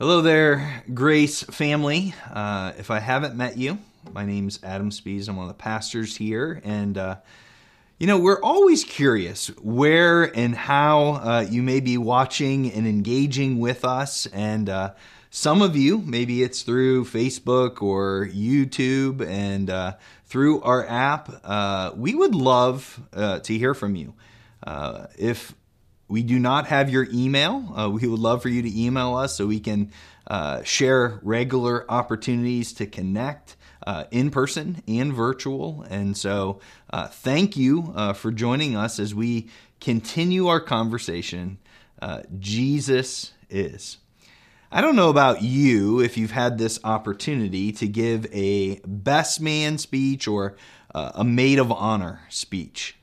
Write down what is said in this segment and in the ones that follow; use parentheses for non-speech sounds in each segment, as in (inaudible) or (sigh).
Hello there, Grace family. Uh, if I haven't met you, my name's Adam Spees. I'm one of the pastors here. And, uh, you know, we're always curious where and how uh, you may be watching and engaging with us. And uh, some of you, maybe it's through Facebook or YouTube and uh, through our app. Uh, we would love to hear from you. if we do not have your email. Uh, we would love for you to email us so we can uh, share regular opportunities to connect uh, in person and virtual. And so, uh, thank you uh, for joining us as we continue our conversation. Uh, Jesus is. I don't know about you if you've had this opportunity to give a best man speech or a maid of honor speech.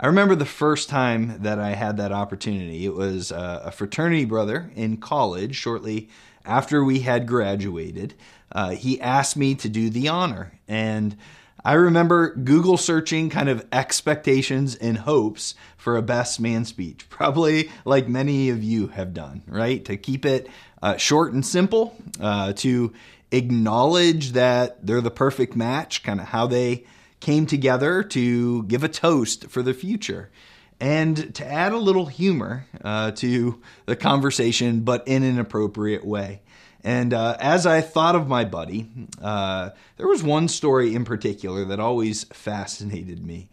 I remember the first time that I had that opportunity. It was uh, a fraternity brother in college shortly after we had graduated. Uh, he asked me to do the honor. And I remember Google searching kind of expectations and hopes for a best man speech, (laughs) probably like many of you have done, right? To keep it uh, short and simple, uh, to acknowledge that they're the perfect match, kind of how they came together to give a toast for the future and to add a little humor uh, to the conversation, but in an appropriate way. And uh, as I thought of my buddy, uh, there was one story in particular that always fascinated me.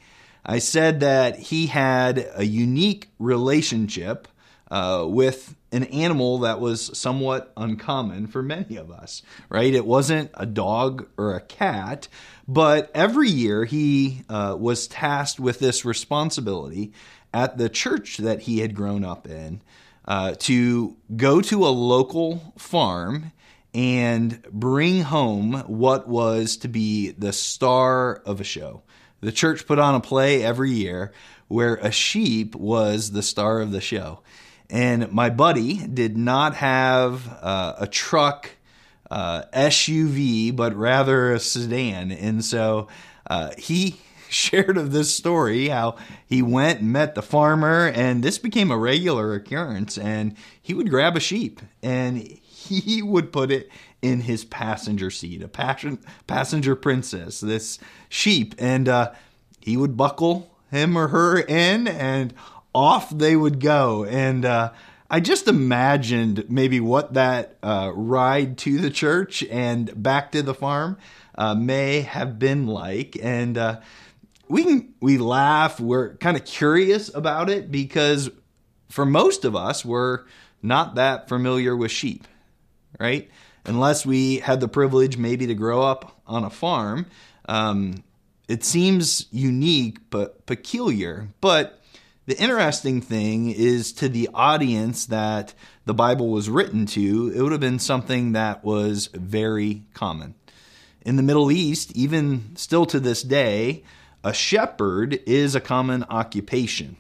I said that he had a unique relationship uh, with an animal that was somewhat uncommon for many of us, right? It wasn't a dog or a cat, but every year he uh, was tasked with this responsibility at the church that he had grown up in uh, to go to a local farm and bring home what was to be the star of a show. The church put on a play every year where a sheep was the star of the show. And my buddy did not have uh, a truck uh, SUV, but rather a sedan. And so uh, he (laughs) shared of this story how he went and met the farmer, and this became a regular occurrence. And he would grab a sheep and he (laughs) would put it in his passenger seat, a passion, passenger princess, this sheep. And uh, he would buckle him or her in, and off they would go. And uh, I just imagined maybe what that uh, ride to the church and back to the farm uh, may have been like. And uh, we can, we laugh. We're kind of curious about it because for most of us, we're not that familiar with sheep, right? Unless we had the privilege maybe to grow up on a farm. Um, it seems unique but peculiar, but the interesting thing is to the audience that the Bible was written to, it would have been something that was very common. In the Middle East, even still to this day, a shepherd is a common occupation.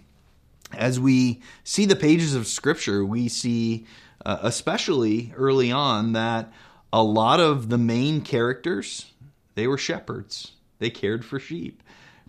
As we see the pages of Scripture, we see, uh, especially early on, that a lot of the main characters they were shepherds. They cared for sheep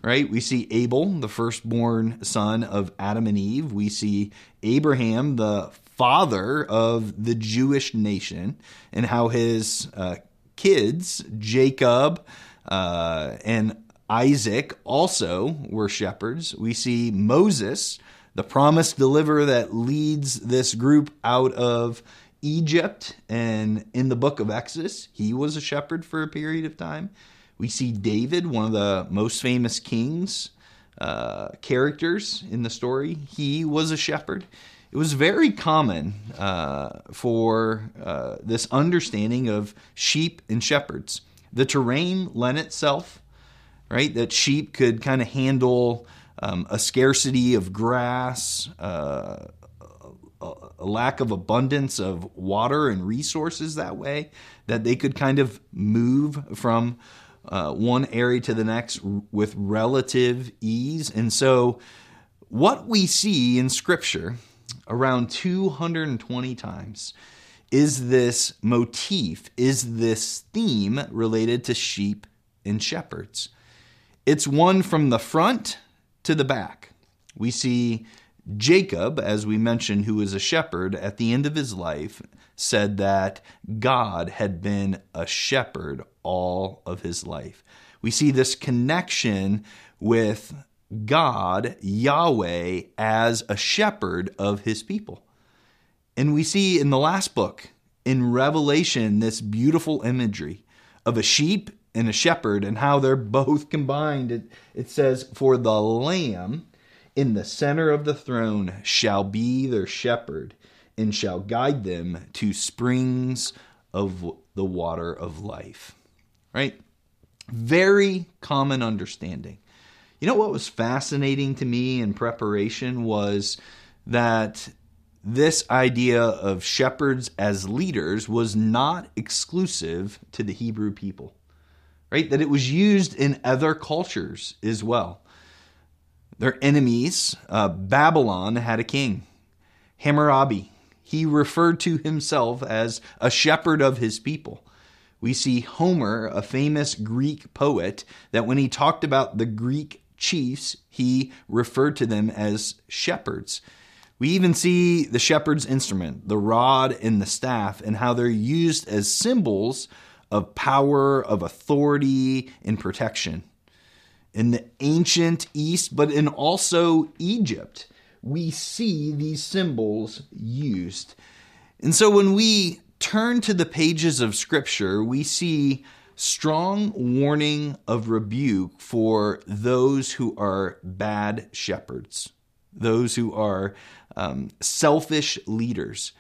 right? We see Abel, the firstborn son of Adam and Eve. We see Abraham, the father of the Jewish nation, and how his uh, kids, Jacob uh, and Isaac, also were shepherds. We see Moses, the promised deliverer that leads this group out of Egypt. And in the book of Exodus, he was a shepherd for a period of time. We see David, one of the most famous kings uh, characters in the story. He was a shepherd. It was very common uh, for uh, this understanding of sheep and shepherds. The terrain lent itself, right, that sheep could kind of handle um, a scarcity of grass, uh, a lack of abundance of water and resources that way, that they could kind of move from uh, one area to the next with relative ease. And so, what we see in Scripture around 220 times is this motif, is this theme related to sheep and shepherds. It's one from the front to the back. We see Jacob, as we mentioned, who was a shepherd at the end of his life, said that God had been a shepherd all of his life. We see this connection with God, Yahweh, as a shepherd of his people. And we see in the last book, in Revelation, this beautiful imagery of a sheep and a shepherd and how they're (laughs) both combined. It, it says, For the Lamb in the center of the throne shall be their shepherd and shall guide them to springs of the water of life. Right? Very common understanding. You know what was fascinating to me in preparation was that this idea of shepherds as leaders was not exclusive to the Hebrew people, right? That it was used in other cultures as well. Their enemies, uh, Babylon, had a king, Hammurabi. He referred to himself as a shepherd of his people. We see Homer, a famous Greek poet, that when he talked about the Greek chiefs, he referred to them as shepherds. We even see the shepherd's instrument, the rod and the staff, and how they're used as symbols of power, of authority, and protection. In the ancient East, but in also Egypt, we see these symbols used. And so when we turn to the pages of Scripture, we see strong warning of rebuke for those who are bad shepherds, those who are um, selfish leaders.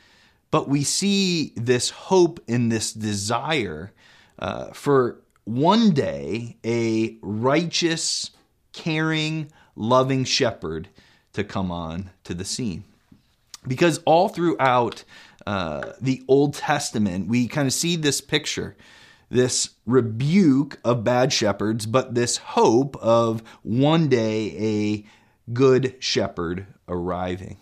But we see this hope and this desire uh, for one day a righteous, caring, loving shepherd to come on to the scene. Because all throughout uh, the Old Testament, we kind of see this picture this rebuke of bad shepherds, but this hope of one day a good shepherd arriving.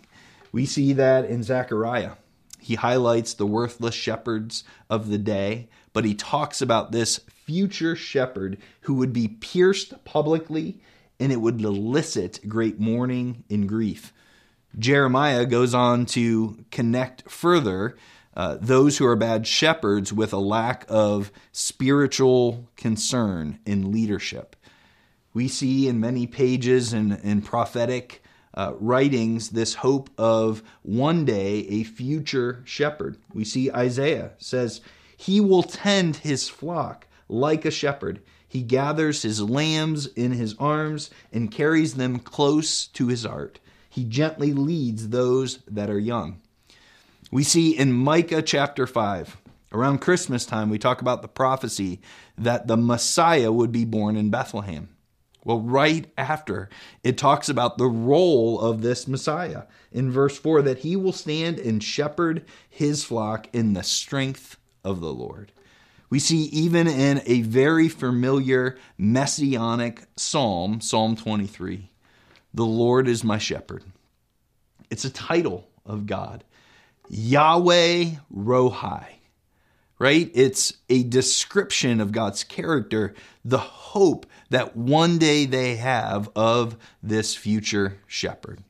We see that in Zechariah. He highlights the worthless shepherds of the day, but he talks about this future shepherd who would be pierced publicly and it would elicit great mourning and grief. Jeremiah goes on to connect further uh, those who are bad shepherds with a lack of spiritual concern in leadership. We see in many pages and in, in prophetic uh, writings this hope of one day a future shepherd. We see Isaiah says, He will tend his flock like a shepherd. He gathers his lambs in his arms and carries them close to his heart. He gently leads those that are young. We see in Micah chapter 5, around Christmas time, we talk about the prophecy that the Messiah would be born in Bethlehem. Well, right after, it talks about the role of this Messiah in verse 4 that he will stand and shepherd his flock in the strength of the Lord. We see even in a very familiar messianic psalm, Psalm 23, the Lord is my shepherd. It's a title of God, Yahweh Rohi right? It's a description of God's character, the hope that one day they have of this future shepherd.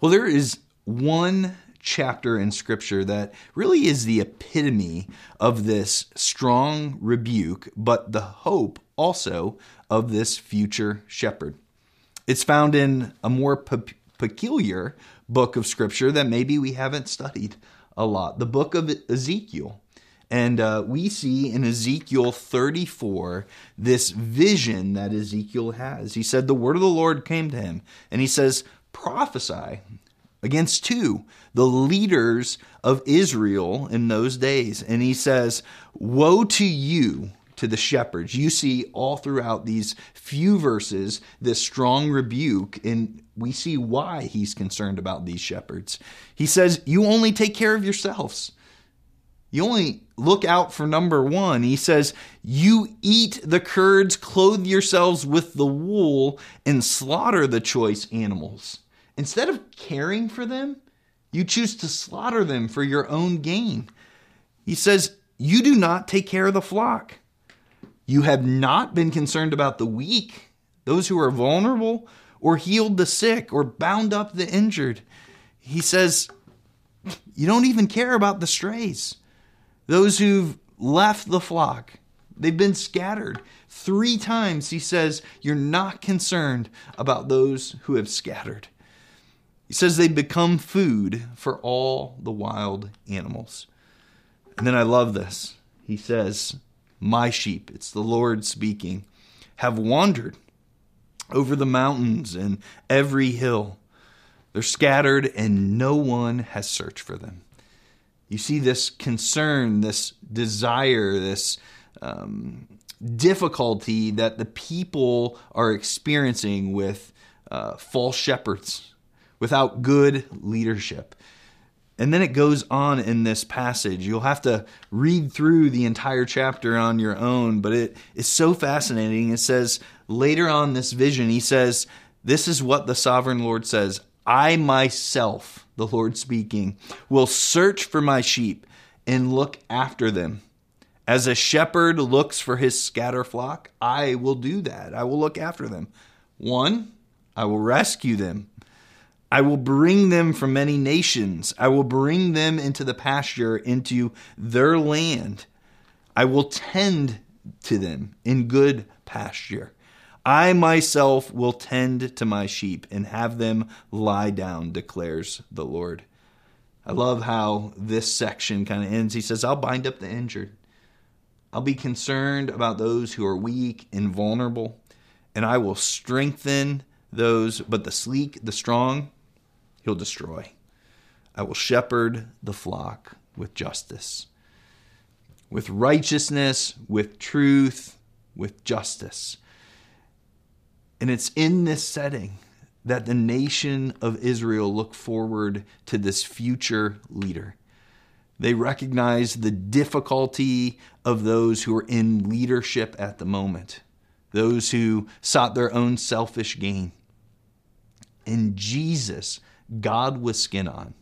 Well, there is one chapter in Scripture that really is the epitome of this strong rebuke, but the hope also of this future shepherd. It's found in a more pe- peculiar book of Scripture that maybe we haven't studied a lot the book of Ezekiel. And uh, we see in Ezekiel 34 this vision that Ezekiel has. He said, The word of the Lord came to him, and he says, Prophesy against two, the leaders of Israel in those days. And he says, Woe to you, to the shepherds. You see all throughout these few verses this strong rebuke, and we see why he's concerned about these shepherds. He says, You only take care of yourselves. You only look out for number one. He says, You eat the curds, clothe yourselves with the wool, and slaughter the choice animals. Instead of caring for them, you choose to slaughter them for your own gain. He says, You do not take care of the flock. You have not been concerned about the weak, those who are vulnerable, or healed the sick or bound up the injured. He says, You don't even care about the strays, those who've left the flock. They've been scattered. Three times he says, You're not concerned about those who have scattered. He says they become food for all the wild animals. And then I love this. He says, My sheep, it's the Lord speaking, have wandered over the mountains and every hill. They're scattered, and no one has searched for them. You see this concern, this desire, this um, difficulty that the people are experiencing with uh, false shepherds, without good leadership. And then it goes on in this passage. You'll have to read through the entire chapter on your own, but it is so fascinating. It says later on this vision, he says, This is what the sovereign Lord says I myself, the Lord speaking, will search for my sheep and look after them. As a shepherd looks for his scatter flock, I will do that. I will look after them. One, I will rescue them. I will bring them from many nations. I will bring them into the pasture, into their land. I will tend to them in good pasture. I myself will tend to my sheep and have them lie down, declares the Lord. I love how this section kind of ends. He says, I'll bind up the injured. I'll be concerned about those who are weak and vulnerable, and I will strengthen those, but the sleek, the strong, he'll destroy. I will shepherd the flock with justice, with righteousness, with truth, with justice. And it's in this setting that the nation of Israel look forward to this future leader. They recognize the difficulty of those who are in leadership at the moment, those who sought their own selfish gain. And Jesus God with skin on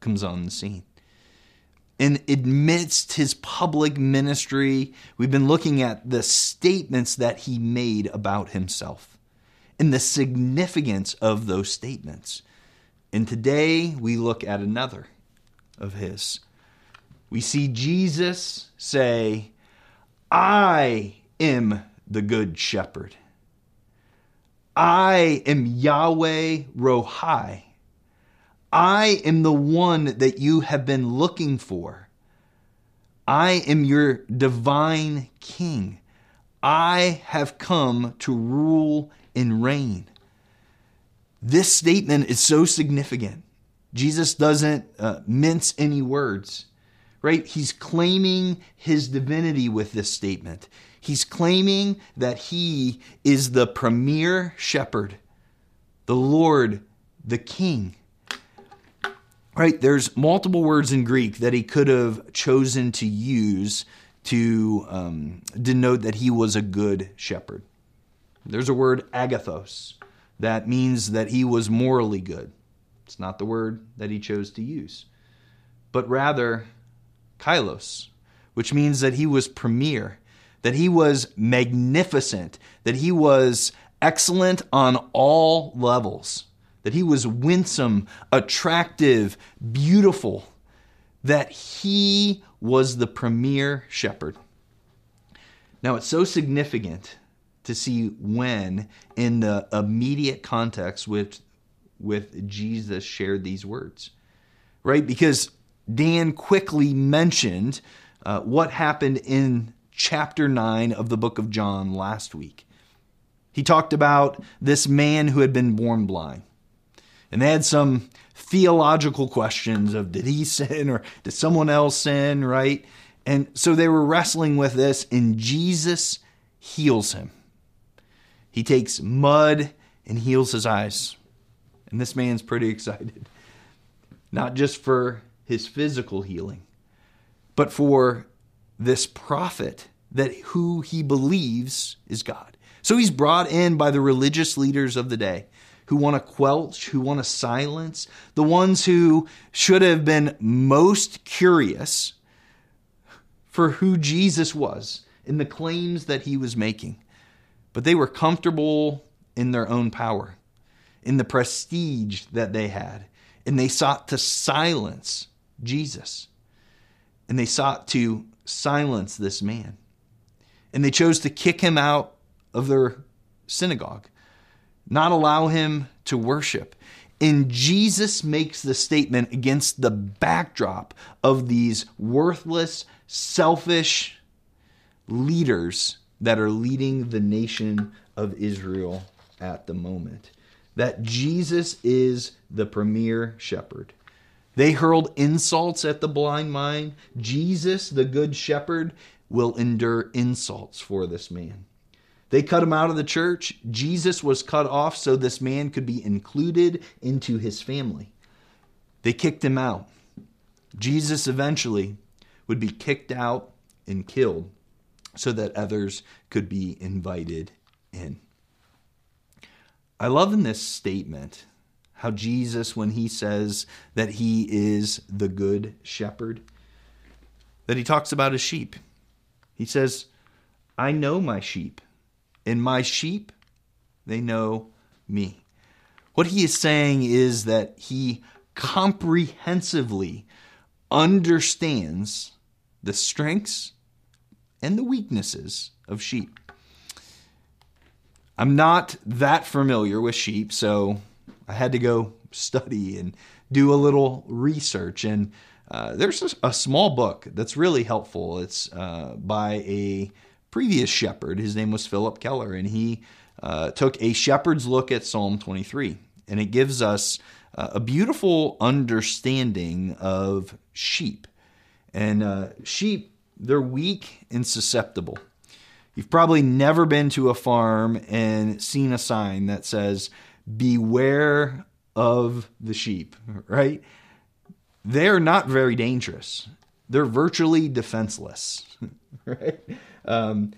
comes on the scene. And amidst his public ministry, we've been looking at the statements that he made about himself and the significance of those statements. And today we look at another of his. We see Jesus say, I am the good shepherd. I am Yahweh Rohai. I am the one that you have been looking for. I am your divine king. I have come to rule and reign. This statement is so significant. Jesus doesn't uh, mince any words, right? He's claiming his divinity with this statement. He's claiming that he is the premier shepherd, the Lord, the king right? There's multiple words in Greek that he could have chosen to use to um, denote that he was a good shepherd. There's a word agathos that means that he was morally good. It's not the word that he chose to use, but rather kalos, which means that he was premier, that he was magnificent, that he was excellent on all levels that he was winsome, attractive, beautiful, that he was the premier shepherd. Now, it's so significant to see when, in the immediate context with, with Jesus, shared these words, right? Because Dan quickly mentioned uh, what happened in chapter 9 of the book of John last week. He talked about this man who had been born blind. And they had some theological questions of did he (laughs) sin or did someone else sin, right? And so they were wrestling with this, and Jesus heals him. He takes mud and heals his eyes. And this man's pretty excited, not just for his physical healing, but for this prophet that who he believes is God. So he's brought in by the religious leaders of the day who want to quelch, who want to silence, the ones who should have been most curious for who Jesus was and the claims that he was making. But they were comfortable in their own power. in the prestige that they had, and they sought to silence Jesus. And they sought to silence this man. And they chose to kick him out of their synagogue, not allow him to worship. And Jesus makes the statement against the backdrop of these worthless, selfish leaders that are leading the nation of Israel at the moment. That Jesus is the premier shepherd. They hurled insults at the blind man. Jesus, the good shepherd, will endure insults for this man. They cut him out of the church. Jesus was cut off so this man could be included into his family. They kicked him out. Jesus eventually would be kicked out and killed so that others could be invited in. I love in this statement how Jesus, when he says that he is the good shepherd, that he talks about his sheep. He says, I know my sheep, and my sheep, they know me. What he is saying is that he comprehensively understands the strengths and the weaknesses of sheep. I'm not that familiar with sheep, so I had to go study and do a little research. And uh, there's a, small book that's really helpful. It's uh, by a previous shepherd. His name was Phillip Keller, and he uh, took a shepherd's look at Psalm 23. And it gives us uh, a beautiful understanding of sheep. And uh, sheep, they're weak and susceptible. You've probably never been to a farm and seen a sign that says, beware of the sheep, right? They're not very dangerous. They're virtually defenseless, (laughs) right? Um,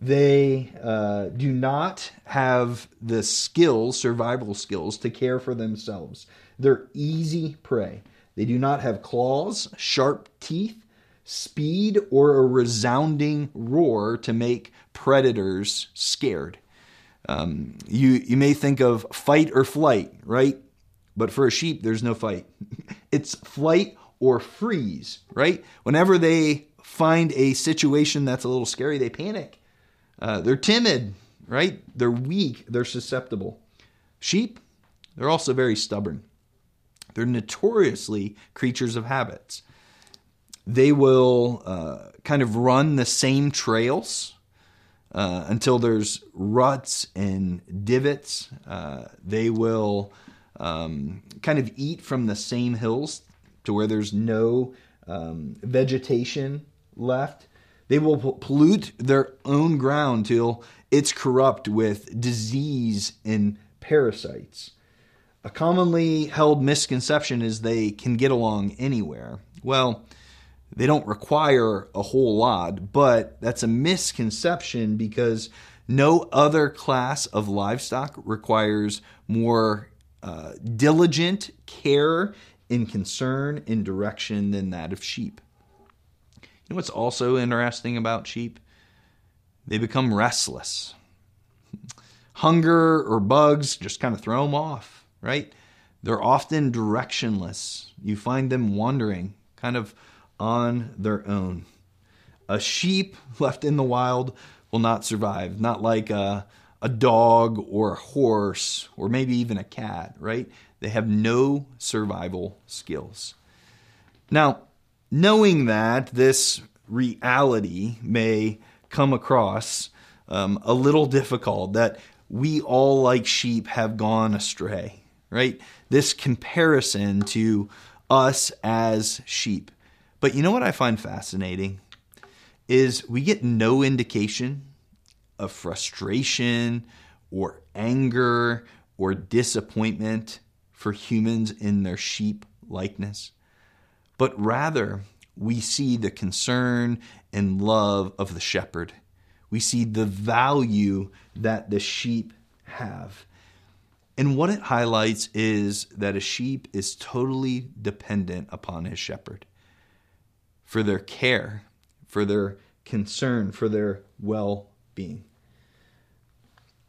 they uh, do not have the skills, survival skills, to care for themselves. They're easy prey. They do not have claws, sharp teeth, speed, or a resounding roar to make predators scared. Um, you you may think of fight or flight, right? But for a sheep, there's no fight. (laughs) it's flight or freeze, right? Whenever they find a situation that's a little scary, they panic. Uh, they're timid, right? They're weak. They're susceptible. Sheep, they're also very stubborn. They're notoriously creatures of habits. They will uh, kind of run the same trails uh, until there's ruts and divots. Uh, they will um, kind of eat from the same hills to where there's no um, vegetation left. They will pollute their own ground till it's corrupt with disease and parasites. A commonly held misconception is they can get along anywhere. Well, they don't require a whole lot, but that's a misconception because no other class of livestock requires more uh, diligent care and concern and direction than that of sheep. Know what's also interesting about sheep? They become restless. Hunger or bugs just kind of throw them off, right? They're often directionless. You find them wandering, kind of on their own. A sheep (laughs) left in the wild will not survive, not like a, a dog or a horse or maybe even a cat, right? They have no survival skills. Now, knowing that this reality may come across um, a little difficult, that we all, like sheep, have gone astray, right? This comparison to us as sheep. But you know what I find fascinating is we get no indication of frustration or anger or disappointment for humans in their sheep likeness, but rather we see the concern and love of the shepherd. We see the value that the sheep have. And what it highlights is that a sheep is totally dependent upon his shepherd for their care, for their concern, for their well being.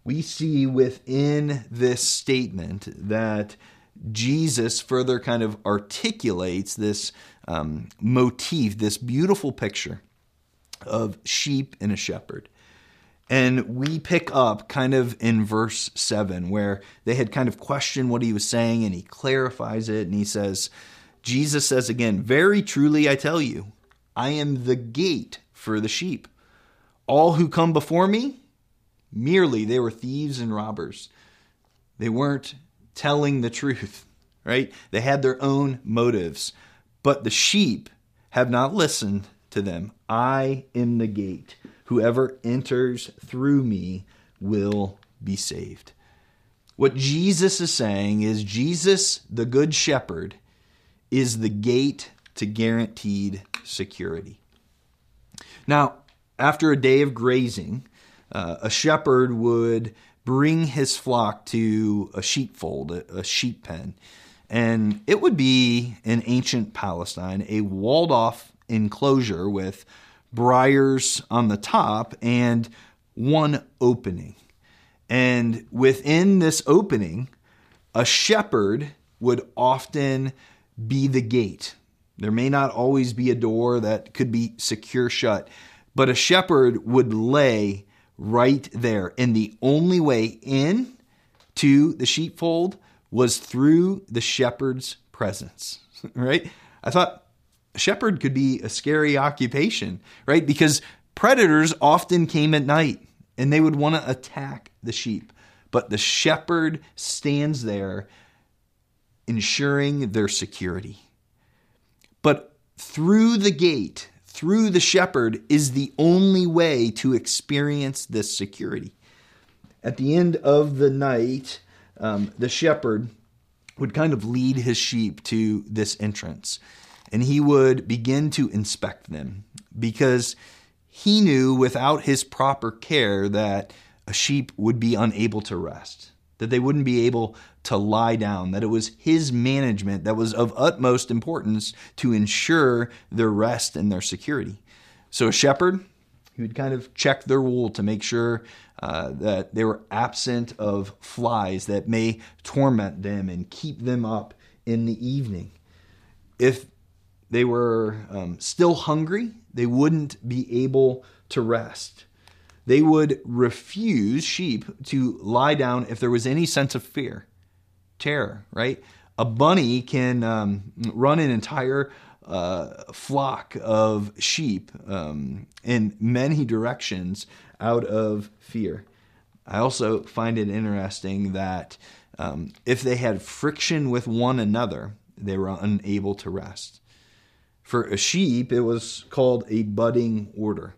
we see within this statement that Jesus further kind of articulates this um, motif, this beautiful picture of sheep and a shepherd. And we pick up kind of in verse 7, where they had kind of questioned what he was saying, and he clarifies it. And he says, Jesus says again, Very truly I tell you, I am the gate for the sheep. All who come before me, merely they were thieves and robbers. They weren't telling the truth, right? They had their own motives. But the sheep have not listened to them. I am the gate. Whoever enters through me will be saved. What Jesus is saying is Jesus, the Good Shepherd, is the gate to guaranteed security. Now, after a day of grazing, uh, a shepherd would bring his flock to a sheepfold, a, a sheep pen. And it would be in ancient Palestine a walled off enclosure with briars on the top and one opening. And within this opening, a shepherd would often be the gate. There may not always be a door that could be secure shut, but a shepherd would lay right there. And the only way in to the sheepfold was through the shepherd's presence, (laughs) right? I thought shepherd could be a scary occupation, right? Because predators often came at night and they would want to attack the sheep. But the shepherd stands there ensuring their security. But through the gate, through the shepherd, is the only way to experience this security. At the end of the night, um, the shepherd would kind of lead his sheep to this entrance and he would begin to inspect them because he knew without his proper care that a sheep would be unable to rest, that they wouldn't be able to lie down, that it was his management that was of utmost importance to ensure their rest and their security. So a shepherd, he would kind of check their wool to make sure uh, that they were absent of flies that may torment them and keep them up in the evening. If they were um, still hungry, they wouldn't be able to rest. They would refuse sheep to lie down if there was any sense of fear, terror, right? A bunny can um, run an entire uh, flock of sheep um, in many directions out of fear. I also find it interesting that um, if they had friction with one another, they were unable to rest. For a sheep, it was called a butting order.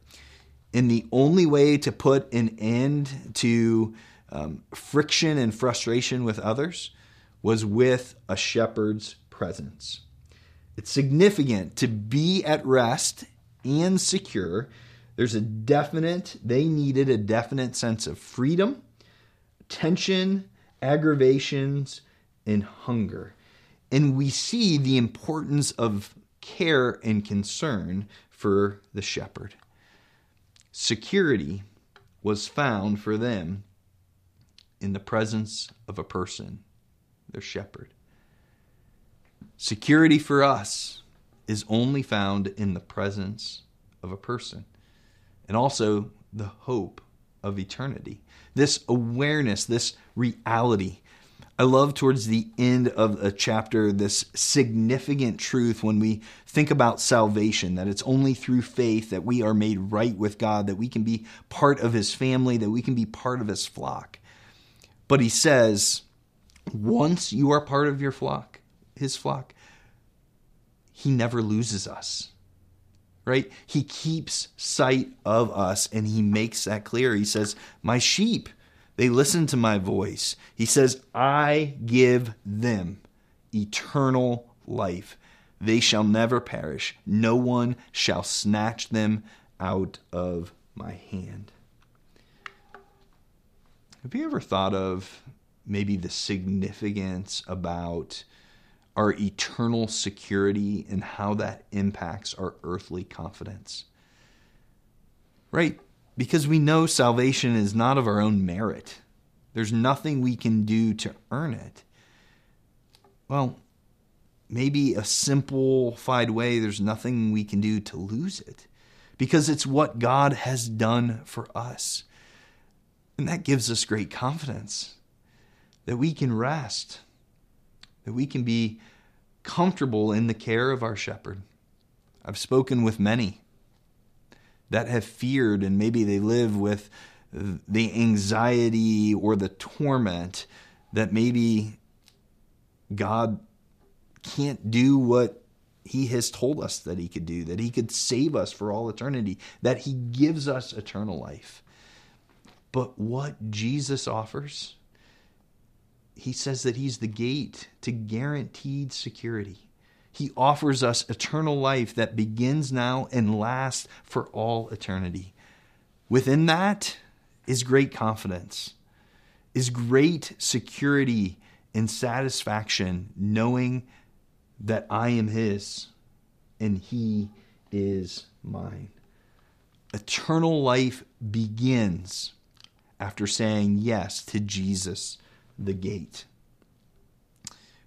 And the only way to put an end to um, friction and frustration with others was with a shepherd's presence. It's significant to be at rest and secure. There's a definite, they needed a definite sense of freedom, tension, aggravations, and hunger. And we see the importance of care and concern for the shepherd. Security was found for them in the presence of a person, their shepherd. Security for us is only found in the presence of a person and also the hope of eternity. This awareness, this reality. I love towards the end of a chapter this significant truth when we think about salvation that it's only through faith that we are made right with God, that we can be part of his family, that we can be part of his flock. But he says, once you are part of your flock, his flock, he never loses us. Right? He keeps sight of us and he makes that clear. He says, My sheep, they listen to my voice. He says, I give them eternal life. They shall never perish. No one shall snatch them out of my hand. Have you ever thought of maybe the significance about our eternal security and how that impacts our earthly confidence. Right? Because we know salvation is not of our own merit. There's nothing we can do to earn it. Well, maybe a simplified way, there's nothing we can do to lose it because it's what God has done for us. And that gives us great confidence that we can rest, that we can be comfortable in the care of our shepherd. I've spoken with many that have feared and maybe they live with the anxiety or the torment that maybe God can't do what he has told us that he could do, that he could save us for all eternity, that he gives us eternal life. But what Jesus offers, he says that he's the gate to guaranteed security. He offers us eternal life that begins now and lasts for all eternity. Within that is great confidence, is great security and satisfaction, knowing that I am His and He is mine. Eternal life begins after saying yes to Jesus, the gate.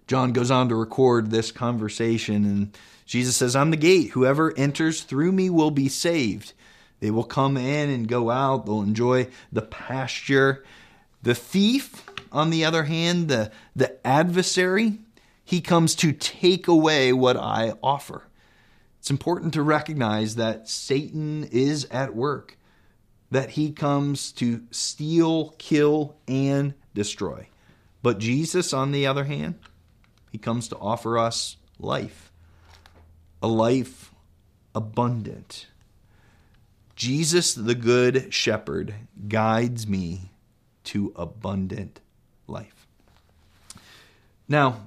John goes on to record this conversation, and Jesus says, I'm the gate. Whoever enters through me will be saved. They will come in and go out, they'll enjoy the pasture. The thief, on the other hand, the, the adversary, he comes to take away what I offer. It's important to recognize that Satan is at work, that he comes to steal, kill, and destroy. But Jesus, on the other hand, he comes to offer us life, a life abundant. Jesus, the Good Shepherd, guides me to abundant life. Now,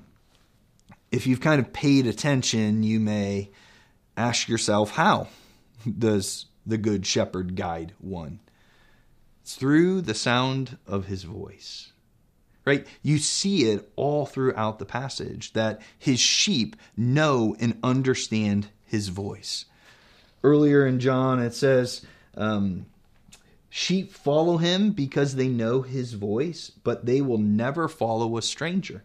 if you've kind of paid attention, you may ask yourself, how does the Good Shepherd guide one? It's through the sound of his voice. Right? You see it all throughout the passage that his sheep know and understand his voice. Earlier in John, it says, um, Sheep follow him because they know his voice, but they will never follow a stranger.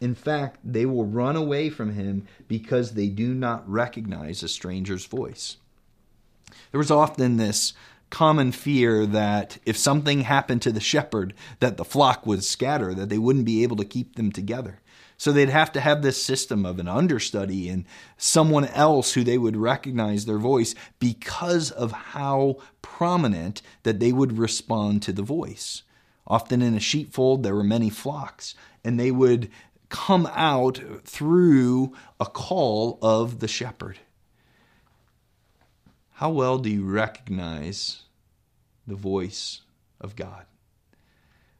In fact, they will run away from him because they do not recognize a stranger's voice. There was often this common fear that if something happened to the shepherd, that the flock would scatter, that they wouldn't be able to keep them together. So they'd have to have this system of an understudy and someone else who they would recognize their voice because of how prominent that they would respond to the voice. Often in a sheepfold, there were many flocks, and they would come out through a call of the shepherd. How well do you recognize the voice of God?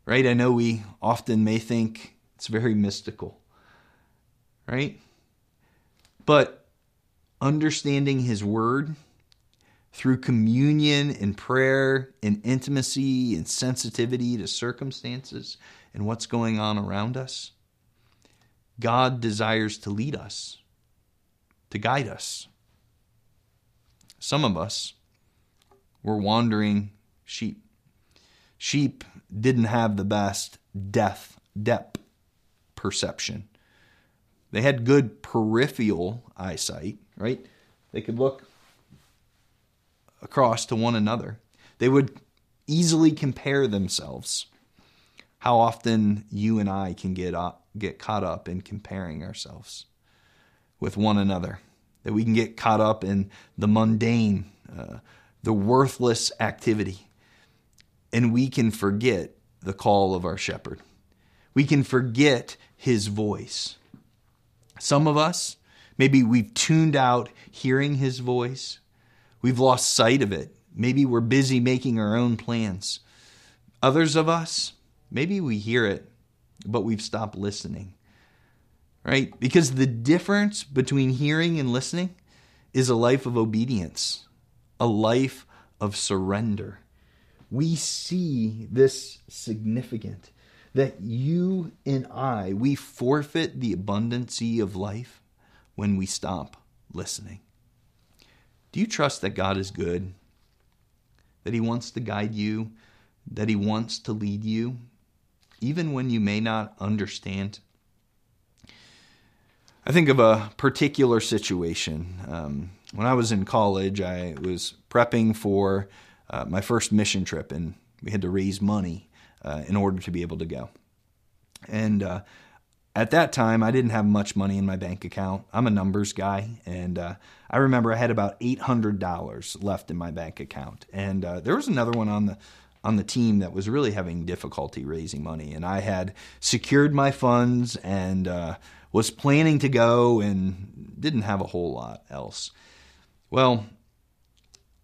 Right? I know we often may think it's very mystical, right? But understanding His Word through communion and prayer and intimacy and sensitivity to circumstances and what's going on around us God desires to lead us, to guide us. Some of us were wandering sheep. Sheep didn't have the best death depth perception. They had good peripheral eyesight, right? They could look across to one another. They would easily compare themselves. How often you and I can get up get caught up in comparing ourselves with one another, that we can get caught up in the mundane, uh, the worthless activity, and we can forget the call of our shepherd. We can forget his voice. Some of us, maybe we've tuned out hearing his voice, we've lost sight of it. Maybe we're busy making our own plans. Others of us, maybe we hear it but we've stopped listening. Right? Because the difference between hearing and listening is a life of obedience, a life of surrender. We see this significant that you and I, we forfeit the abundancy of life when we stop listening. Do you trust that God is good? That He wants to guide you? That He wants to lead you? even when you may not understand. I think of a particular situation. Um, when I was in college, I was prepping for uh, my first mission trip, and we had to raise money uh, in order to be able to go. And uh, at that time, I didn't have much money in my bank account. I'm a numbers guy, and uh, I remember I had about eight hundred dollars left in my bank account. And uh, there was another one on the on the team that was really having difficulty raising money, and I had secured my funds and uh, was planning to go and didn't have a whole lot else. Well,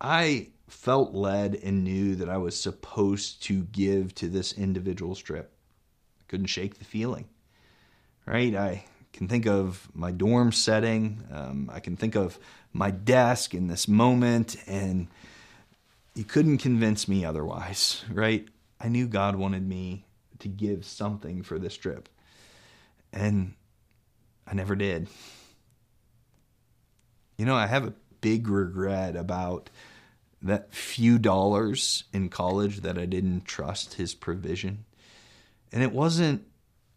I felt led and knew that I was supposed to give to this individual strip. I couldn't shake the feeling, right? I can think of my dorm setting. Um, I can think of my desk in this moment, and you couldn't convince me otherwise, (laughs) right? I knew God wanted me to give something for this trip, and I never did. You know, I have a big regret about that few dollars in college that I didn't trust his provision. And it wasn't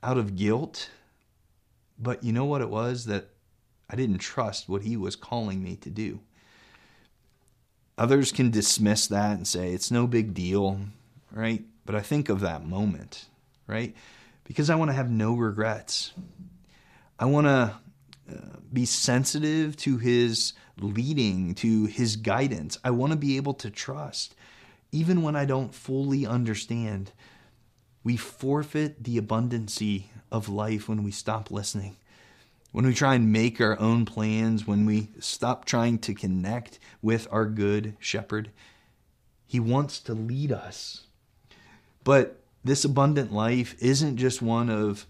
out of guilt, but you know what it was? That I didn't trust what he was calling me to do. Others can dismiss that and say it's no big deal, right? But I think of that moment, right? Because I want to have no regrets. I want to uh, be sensitive to his leading, to his guidance. I want to be able to trust, even when I don't fully understand. We forfeit the abundancy of life when we stop listening. When we try and make our own plans, when we stop trying to connect with our good shepherd, he wants to lead us. But this abundant life isn't just one of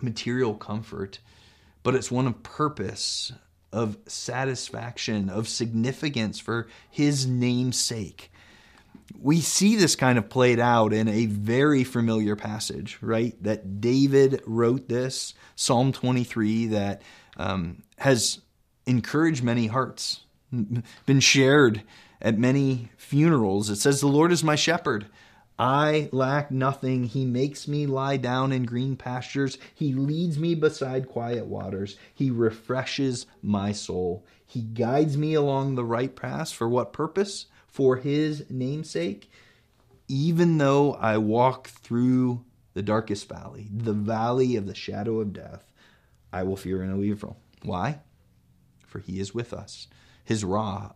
material comfort, but it's one of purpose, of satisfaction, of significance for his name's sake. We see this kind of played out in a very familiar passage, right? That David wrote this, Psalm 23, that um, has encouraged many hearts, been shared at many funerals. It says, The Lord is my shepherd. I lack nothing. He makes me lie down in green pastures. He leads me beside quiet waters. He refreshes my soul. He guides me along the right path. For what purpose? For his namesake. Even though I walk through the darkest valley, the valley of the shadow of death, I will fear no evil. Why? For he is with us. His rod,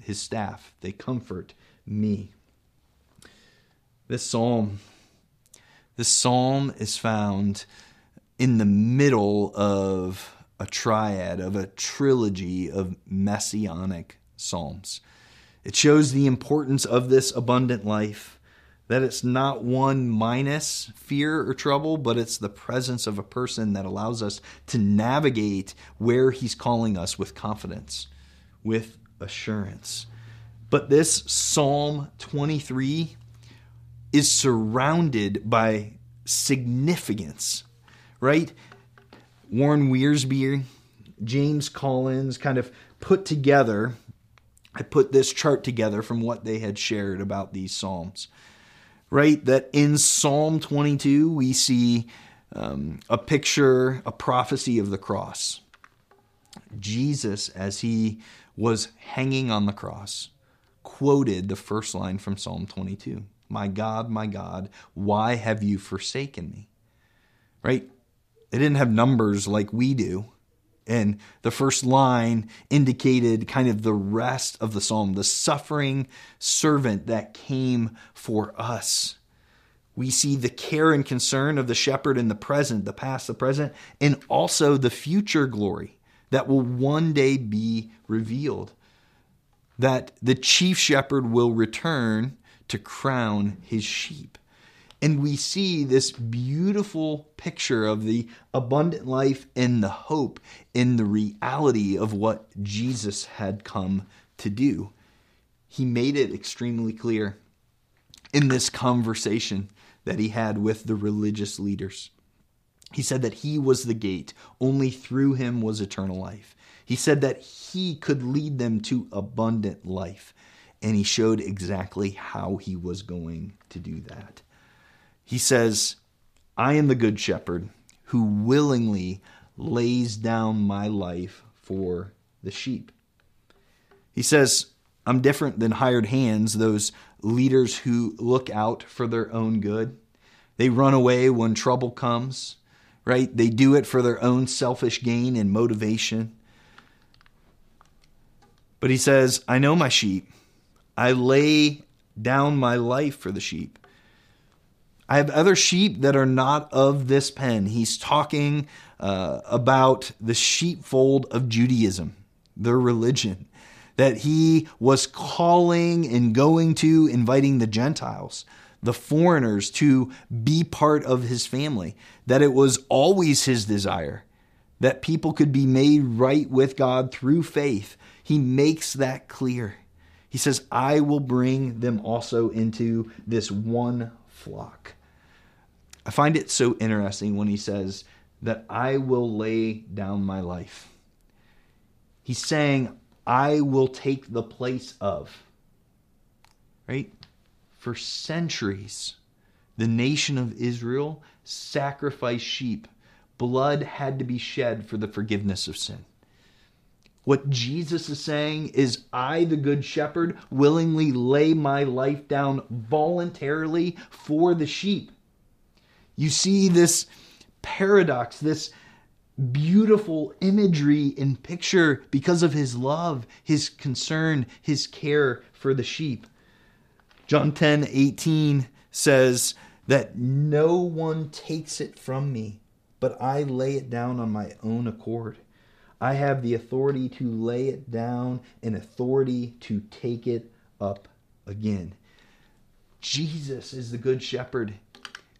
his staff, they comfort me. This psalm, this psalm is found in the middle of a triad, of a trilogy of messianic psalms. It shows the importance of this abundant life, that it's not one minus fear or trouble, but it's the presence of a person that allows us to navigate where he's calling us with confidence, with assurance. But this Psalm 23 is surrounded by significance, right? Warren Wiersbe, James Collins kind of put together, I put this chart together from what they had shared about these Psalms, right? That in Psalm 22, we see um, a picture, a prophecy of the cross. Jesus, as he was hanging on the cross, quoted the first line from Psalm 22 my God, my God, why have you forsaken me? Right? They didn't have numbers like we do. And the first line indicated kind of the rest of the psalm, the suffering servant that came for us. We see the care and concern of the shepherd in the present, the past, the present, and also the future glory that will one day be revealed. That the chief shepherd will return to crown his sheep. And we see this beautiful picture of the abundant life and the hope in the reality of what Jesus had come to do. He made it extremely clear in this conversation that he had with the religious leaders. He said that he was the gate, only through him was eternal life. He said that he could lead them to abundant life and he showed exactly how he was going to do that. He says, I am the good shepherd who willingly lays down my life for the sheep. He says, I'm different than hired hands, those leaders who look out for their own good. They run away when trouble comes, right? They do it for their own selfish gain and motivation. But he says, I know my sheep. I lay down my life for the sheep. I have other sheep that are not of this pen. He's talking uh, about the sheepfold of Judaism, their religion, that he was calling and going to, inviting the Gentiles, the foreigners, to be part of his family, that it was always his desire that people could be made right with God through faith. He makes that clear. He says, I will bring them also into this one flock. I find it so interesting when he says that I will lay down my life. He's saying, I will take the place of. Right? For centuries, the nation of Israel sacrificed sheep. Blood had to be shed for the forgiveness of sin. What Jesus is saying is, I, the Good Shepherd, willingly lay my life down voluntarily for the sheep. You see this paradox, this beautiful imagery and picture because of his love, his concern, his care for the sheep. John 10 18 says that no one takes it from me, but I lay it down on my own accord. I have the authority to lay it down and authority to take it up again. Jesus is the good shepherd.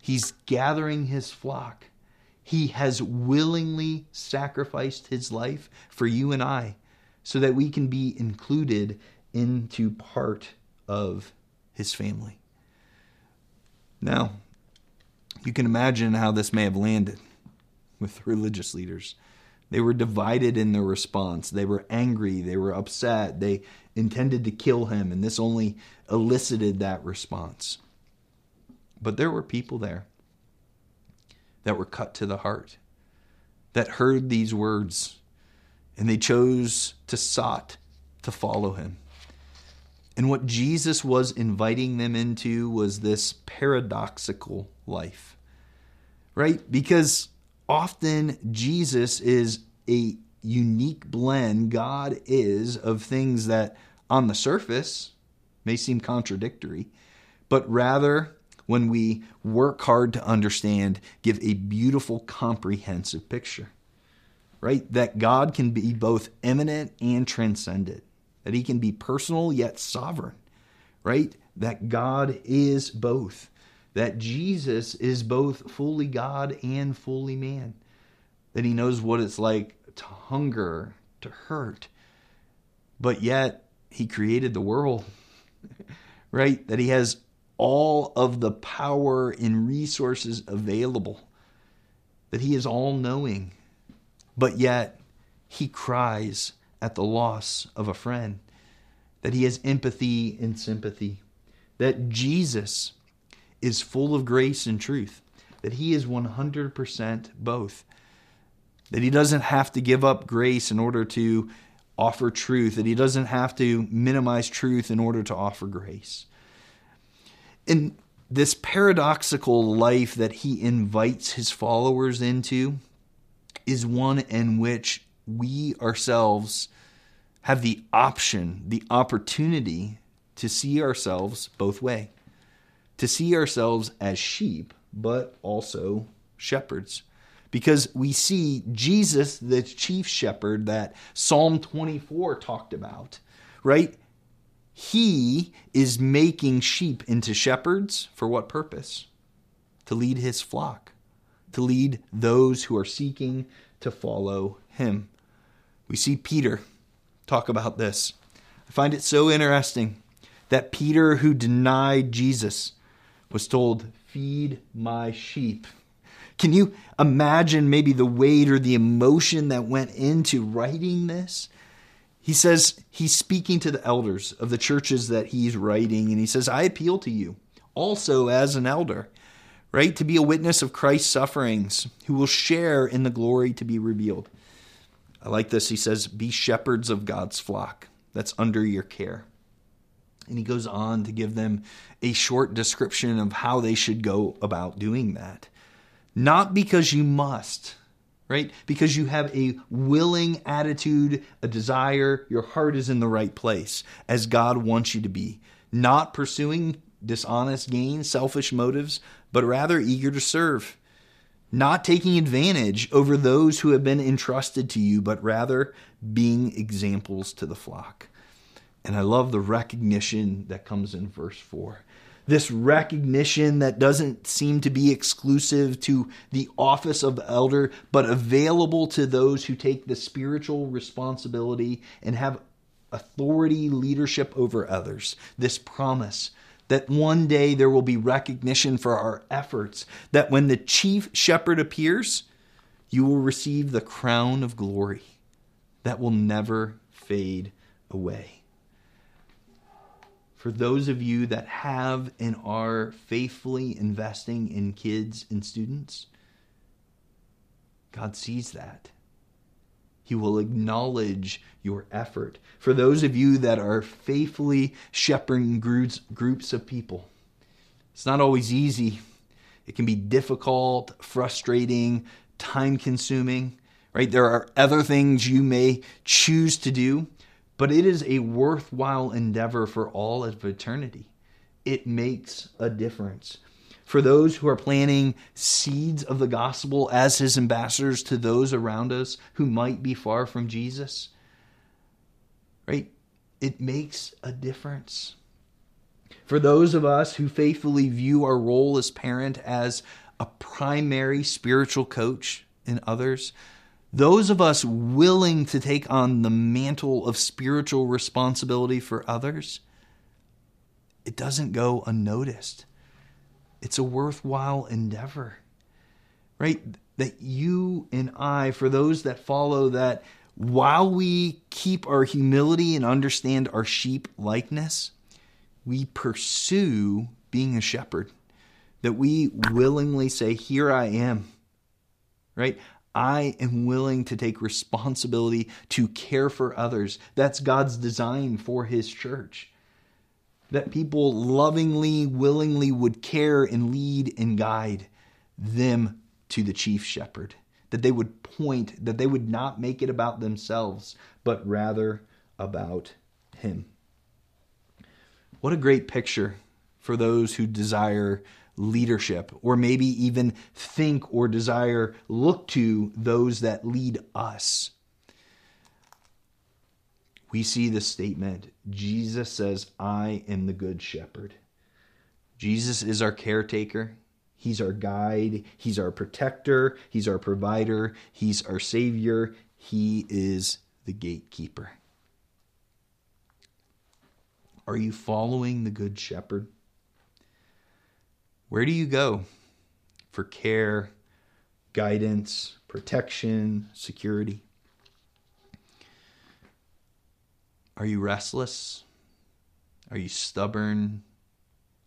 He's gathering his flock. He has willingly sacrificed his life for you and I so that we can be included into part of his family. Now, you can imagine how this may have landed with religious leaders. They were divided in their response. They were angry. They were upset. They intended to kill him, and this only elicited that response. But there were people there that were cut to the heart, that heard these words, and they chose to sought to follow him. And what Jesus was inviting them into was this paradoxical life, right? Because often Jesus is a unique blend, God is, of things that on the surface may seem contradictory, but rather when we work hard to understand, give a beautiful, comprehensive picture. Right? That God can be both immanent and transcendent, that He can be personal yet sovereign. Right? That God is both, that Jesus is both fully God and fully man, that He knows what it's like to hunger, to hurt, but yet He created the world. (laughs) right? That He has all of the power and resources available, that He is all knowing, but yet He cries at the loss of a friend, that He has empathy and sympathy, that Jesus is full of grace and truth, that He is 100% both, that He doesn't have to give up grace in order to offer truth, that He doesn't have to minimize truth in order to offer grace. In this paradoxical life that he invites his followers into is one in which we ourselves have the option, the opportunity to see ourselves both way, to see ourselves as sheep, but also shepherds. Because we see Jesus, the chief shepherd that Psalm 24 talked about, right? He is making sheep into shepherds for what purpose? To lead his flock, to lead those who are seeking to follow him. We see Peter talk about this. I find it so interesting that Peter, who denied Jesus, was told, Feed my sheep. Can you imagine maybe the weight or the emotion that went into writing this? He says he's speaking to the elders of the churches that he's writing, and he says, I appeal to you also as an elder, right? To be a witness of Christ's sufferings, who will share in the glory to be revealed. I like this. He says, Be shepherds of God's flock that's under your care. And he goes on to give them a short description of how they should go about doing that. Not because you must, right? Because you have a willing attitude, a desire, your heart is in the right place as God wants you to be. Not pursuing dishonest gain, selfish motives, but rather eager to serve. Not taking advantage over those who have been entrusted to you, but rather being examples to the flock. And I love the recognition that comes in verse 4. This recognition that doesn't seem to be exclusive to the office of elder, but available to those who take the spiritual responsibility and have authority, leadership over others. This promise that one day there will be recognition for our efforts, that when the chief shepherd appears, you will receive the crown of glory that will never fade away. For those of you that have and are faithfully investing in kids and students, God sees that. He will acknowledge your effort. For those of you that are faithfully shepherding groups, groups of people, it's not always easy. It can be difficult, frustrating, time consuming, right? There are other things you may choose to do, but it is a worthwhile endeavor for all of eternity. It makes a difference for those who are planting seeds of the gospel as his ambassadors to those around us who might be far from Jesus. Right? It makes a difference. For those of us who faithfully view our role as parent as a primary spiritual coach in others, those of us willing to take on the mantle of spiritual responsibility for others, it doesn't go unnoticed it's a worthwhile endeavor, right? That you and I, for those that follow that, while we keep our humility and understand our sheep likeness, we pursue being a shepherd. That we willingly say, Here I am, right? I am willing to take responsibility to care for others. That's God's design for His church that people lovingly, willingly would care and lead and guide them to the chief shepherd. That they would point, that they would not make it about themselves, but rather about him. What a great picture for those who desire leadership, or maybe even think or desire, look to those that lead us we see the statement Jesus says, I am the good shepherd. Jesus is our caretaker. He's our guide. He's our protector. He's our provider. He's our savior. He is the gatekeeper. Are you following the good shepherd? Where do you go for care, guidance, protection, security? Are you restless? Are you stubborn?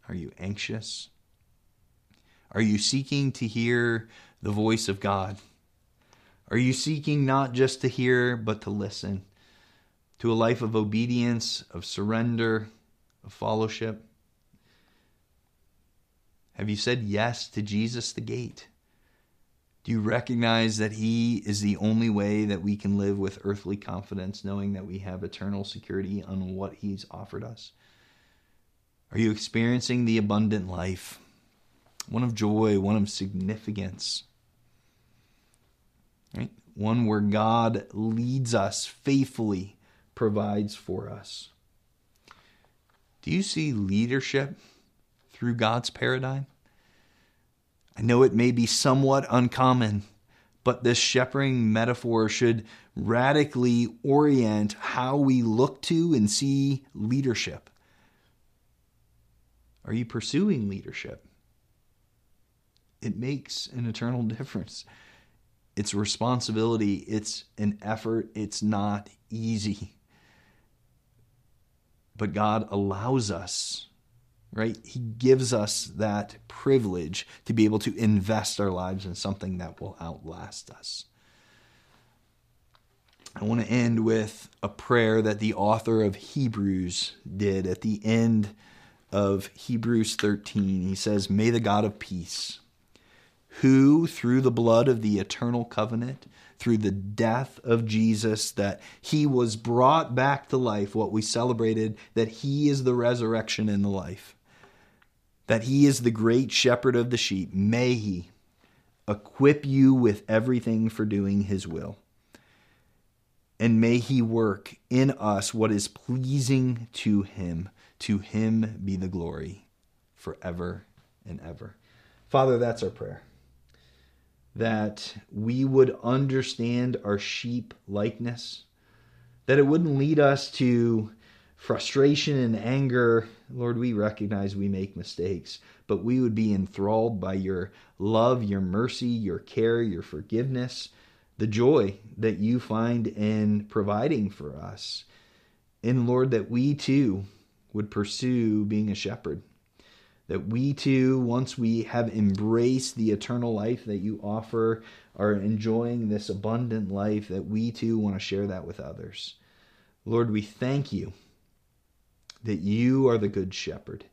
Are you anxious? Are you seeking to hear the voice of God? Are you seeking not just to hear, but to listen to a life of obedience, of surrender, of fellowship? Have you said yes to Jesus the gate? Do you recognize that He is the only way that we can live with earthly confidence, knowing that we have eternal security on what He's offered us? Are you experiencing the abundant life? One of joy, one of significance. Right? One where God leads us faithfully, provides for us. Do you see leadership through God's paradigm? I know it may be somewhat uncommon, but this shepherding metaphor should radically orient how we look to and see leadership. Are you pursuing leadership? It makes an eternal (laughs) difference. It's a responsibility, it's an effort, it's not easy. But God allows us right? He gives us that privilege to be able to invest our lives in something that will outlast us. I want to end with a prayer that the author of Hebrews did at the end of Hebrews 13. He says, May the God of peace, who through the blood of the eternal covenant, through the death of Jesus, that he was brought back to life, what we celebrated, that he is the resurrection and the life, that he is the great shepherd of the sheep, may he equip you with everything for doing his will. And may he work in us what is pleasing to him. To him be the glory forever and ever. Father, that's our prayer that we would understand our sheep likeness, that it wouldn't lead us to frustration and anger. Lord, we recognize we make mistakes, but we would be enthralled by your love, your mercy, your care, your forgiveness, the joy that you find in providing for us. And Lord, that we too would pursue being a shepherd that we too, once we have embraced the eternal life that you offer, are enjoying this abundant life, that we too want to share that with others. Lord, we thank you that you are the good shepherd.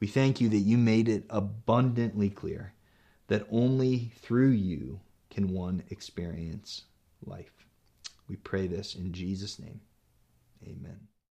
We thank you that you made it abundantly clear that only through you can one experience life. We pray this in Jesus' name. Amen.